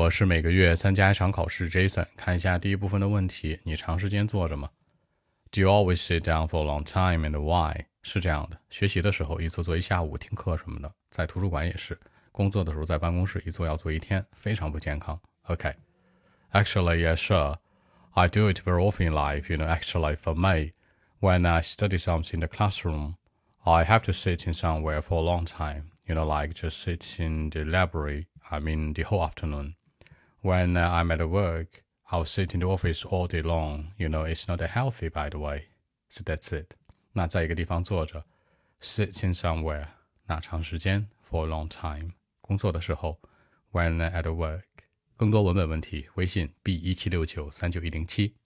我是每个月参加一场考试，Jason。看一下第一部分的问题，你长时间坐着吗？Do you always sit down for a long time and why？是这样的，学习的时候一坐坐一下午，听课什么的，在图书馆也是。工作的时候在办公室一坐要坐一天，非常不健康。OK。Actually, yeah, sure. I do it very often in life. You know, actually, for me, when I study something in the classroom, I have to sit in somewhere for a long time. You know, like just sit in the library. I mean, the whole afternoon. When uh, I'm at work, I'll sit in the office all day long. You know, it's not healthy, by the way. So that's it. 那在一个地方坐着，sit in somewhere，那长时间，for a long time。工作的时候，when at work。更多文本问题，微信 b 一七六九三九一零七。